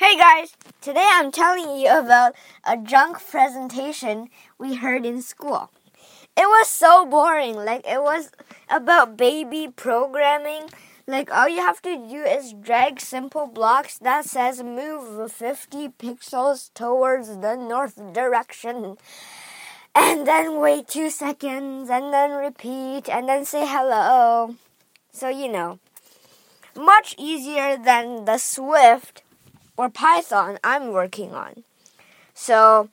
Hey guys, today I'm telling you about a junk presentation we heard in school. It was so boring, like it was about baby programming. Like all you have to do is drag simple blocks that says move 50 pixels towards the north direction. And then wait 2 seconds and then repeat and then say hello. So you know, much easier than the Swift or Python I'm working on. So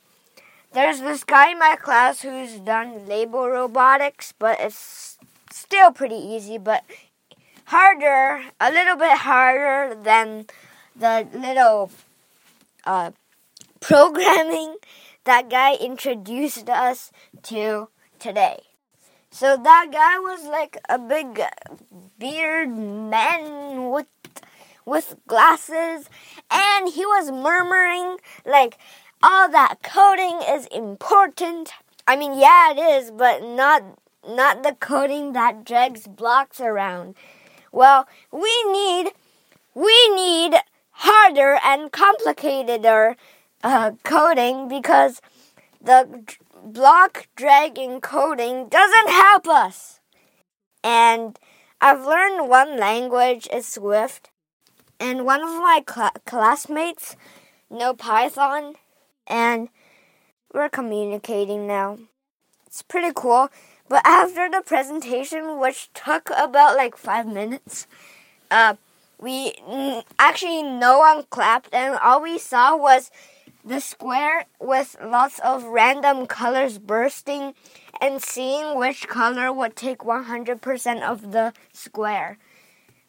there's this guy in my class who's done label robotics, but it's still pretty easy, but harder, a little bit harder than the little uh, programming that guy introduced us to today. So that guy was like a big beard man with with glasses and he was murmuring like all that coding is important. I mean, yeah, it is, but not not the coding that drags blocks around. Well, we need we need harder and complicateder uh, coding because the block dragging coding doesn't help us. And I've learned one language is Swift, and one of my cl classmates know Python, and we're communicating now. It's pretty cool. But after the presentation, which took about like five minutes, uh, we actually no one clapped, and all we saw was the square with lots of random colors bursting and seeing which color would take 100% of the square.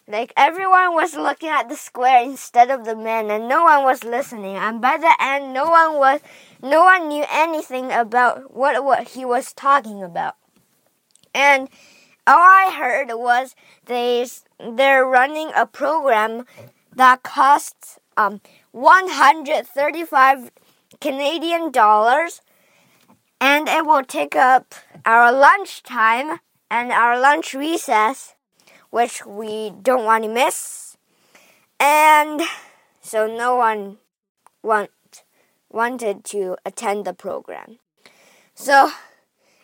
Like everyone was looking at the square instead of the man, and no one was listening. And by the end, no one was, no one knew anything about what what he was talking about. And all I heard was they they're running a program that costs um 135 Canadian dollars, and it will take up our lunch time and our lunch recess which we don't want to miss. And so no one want, wanted to attend the program. So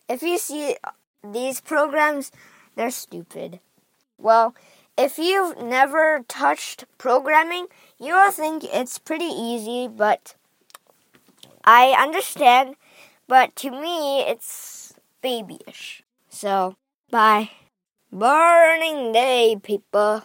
if you see these programs, they're stupid. Well, if you've never touched programming, you will think it's pretty easy, but I understand. But to me, it's babyish. So, bye. Burning day, people.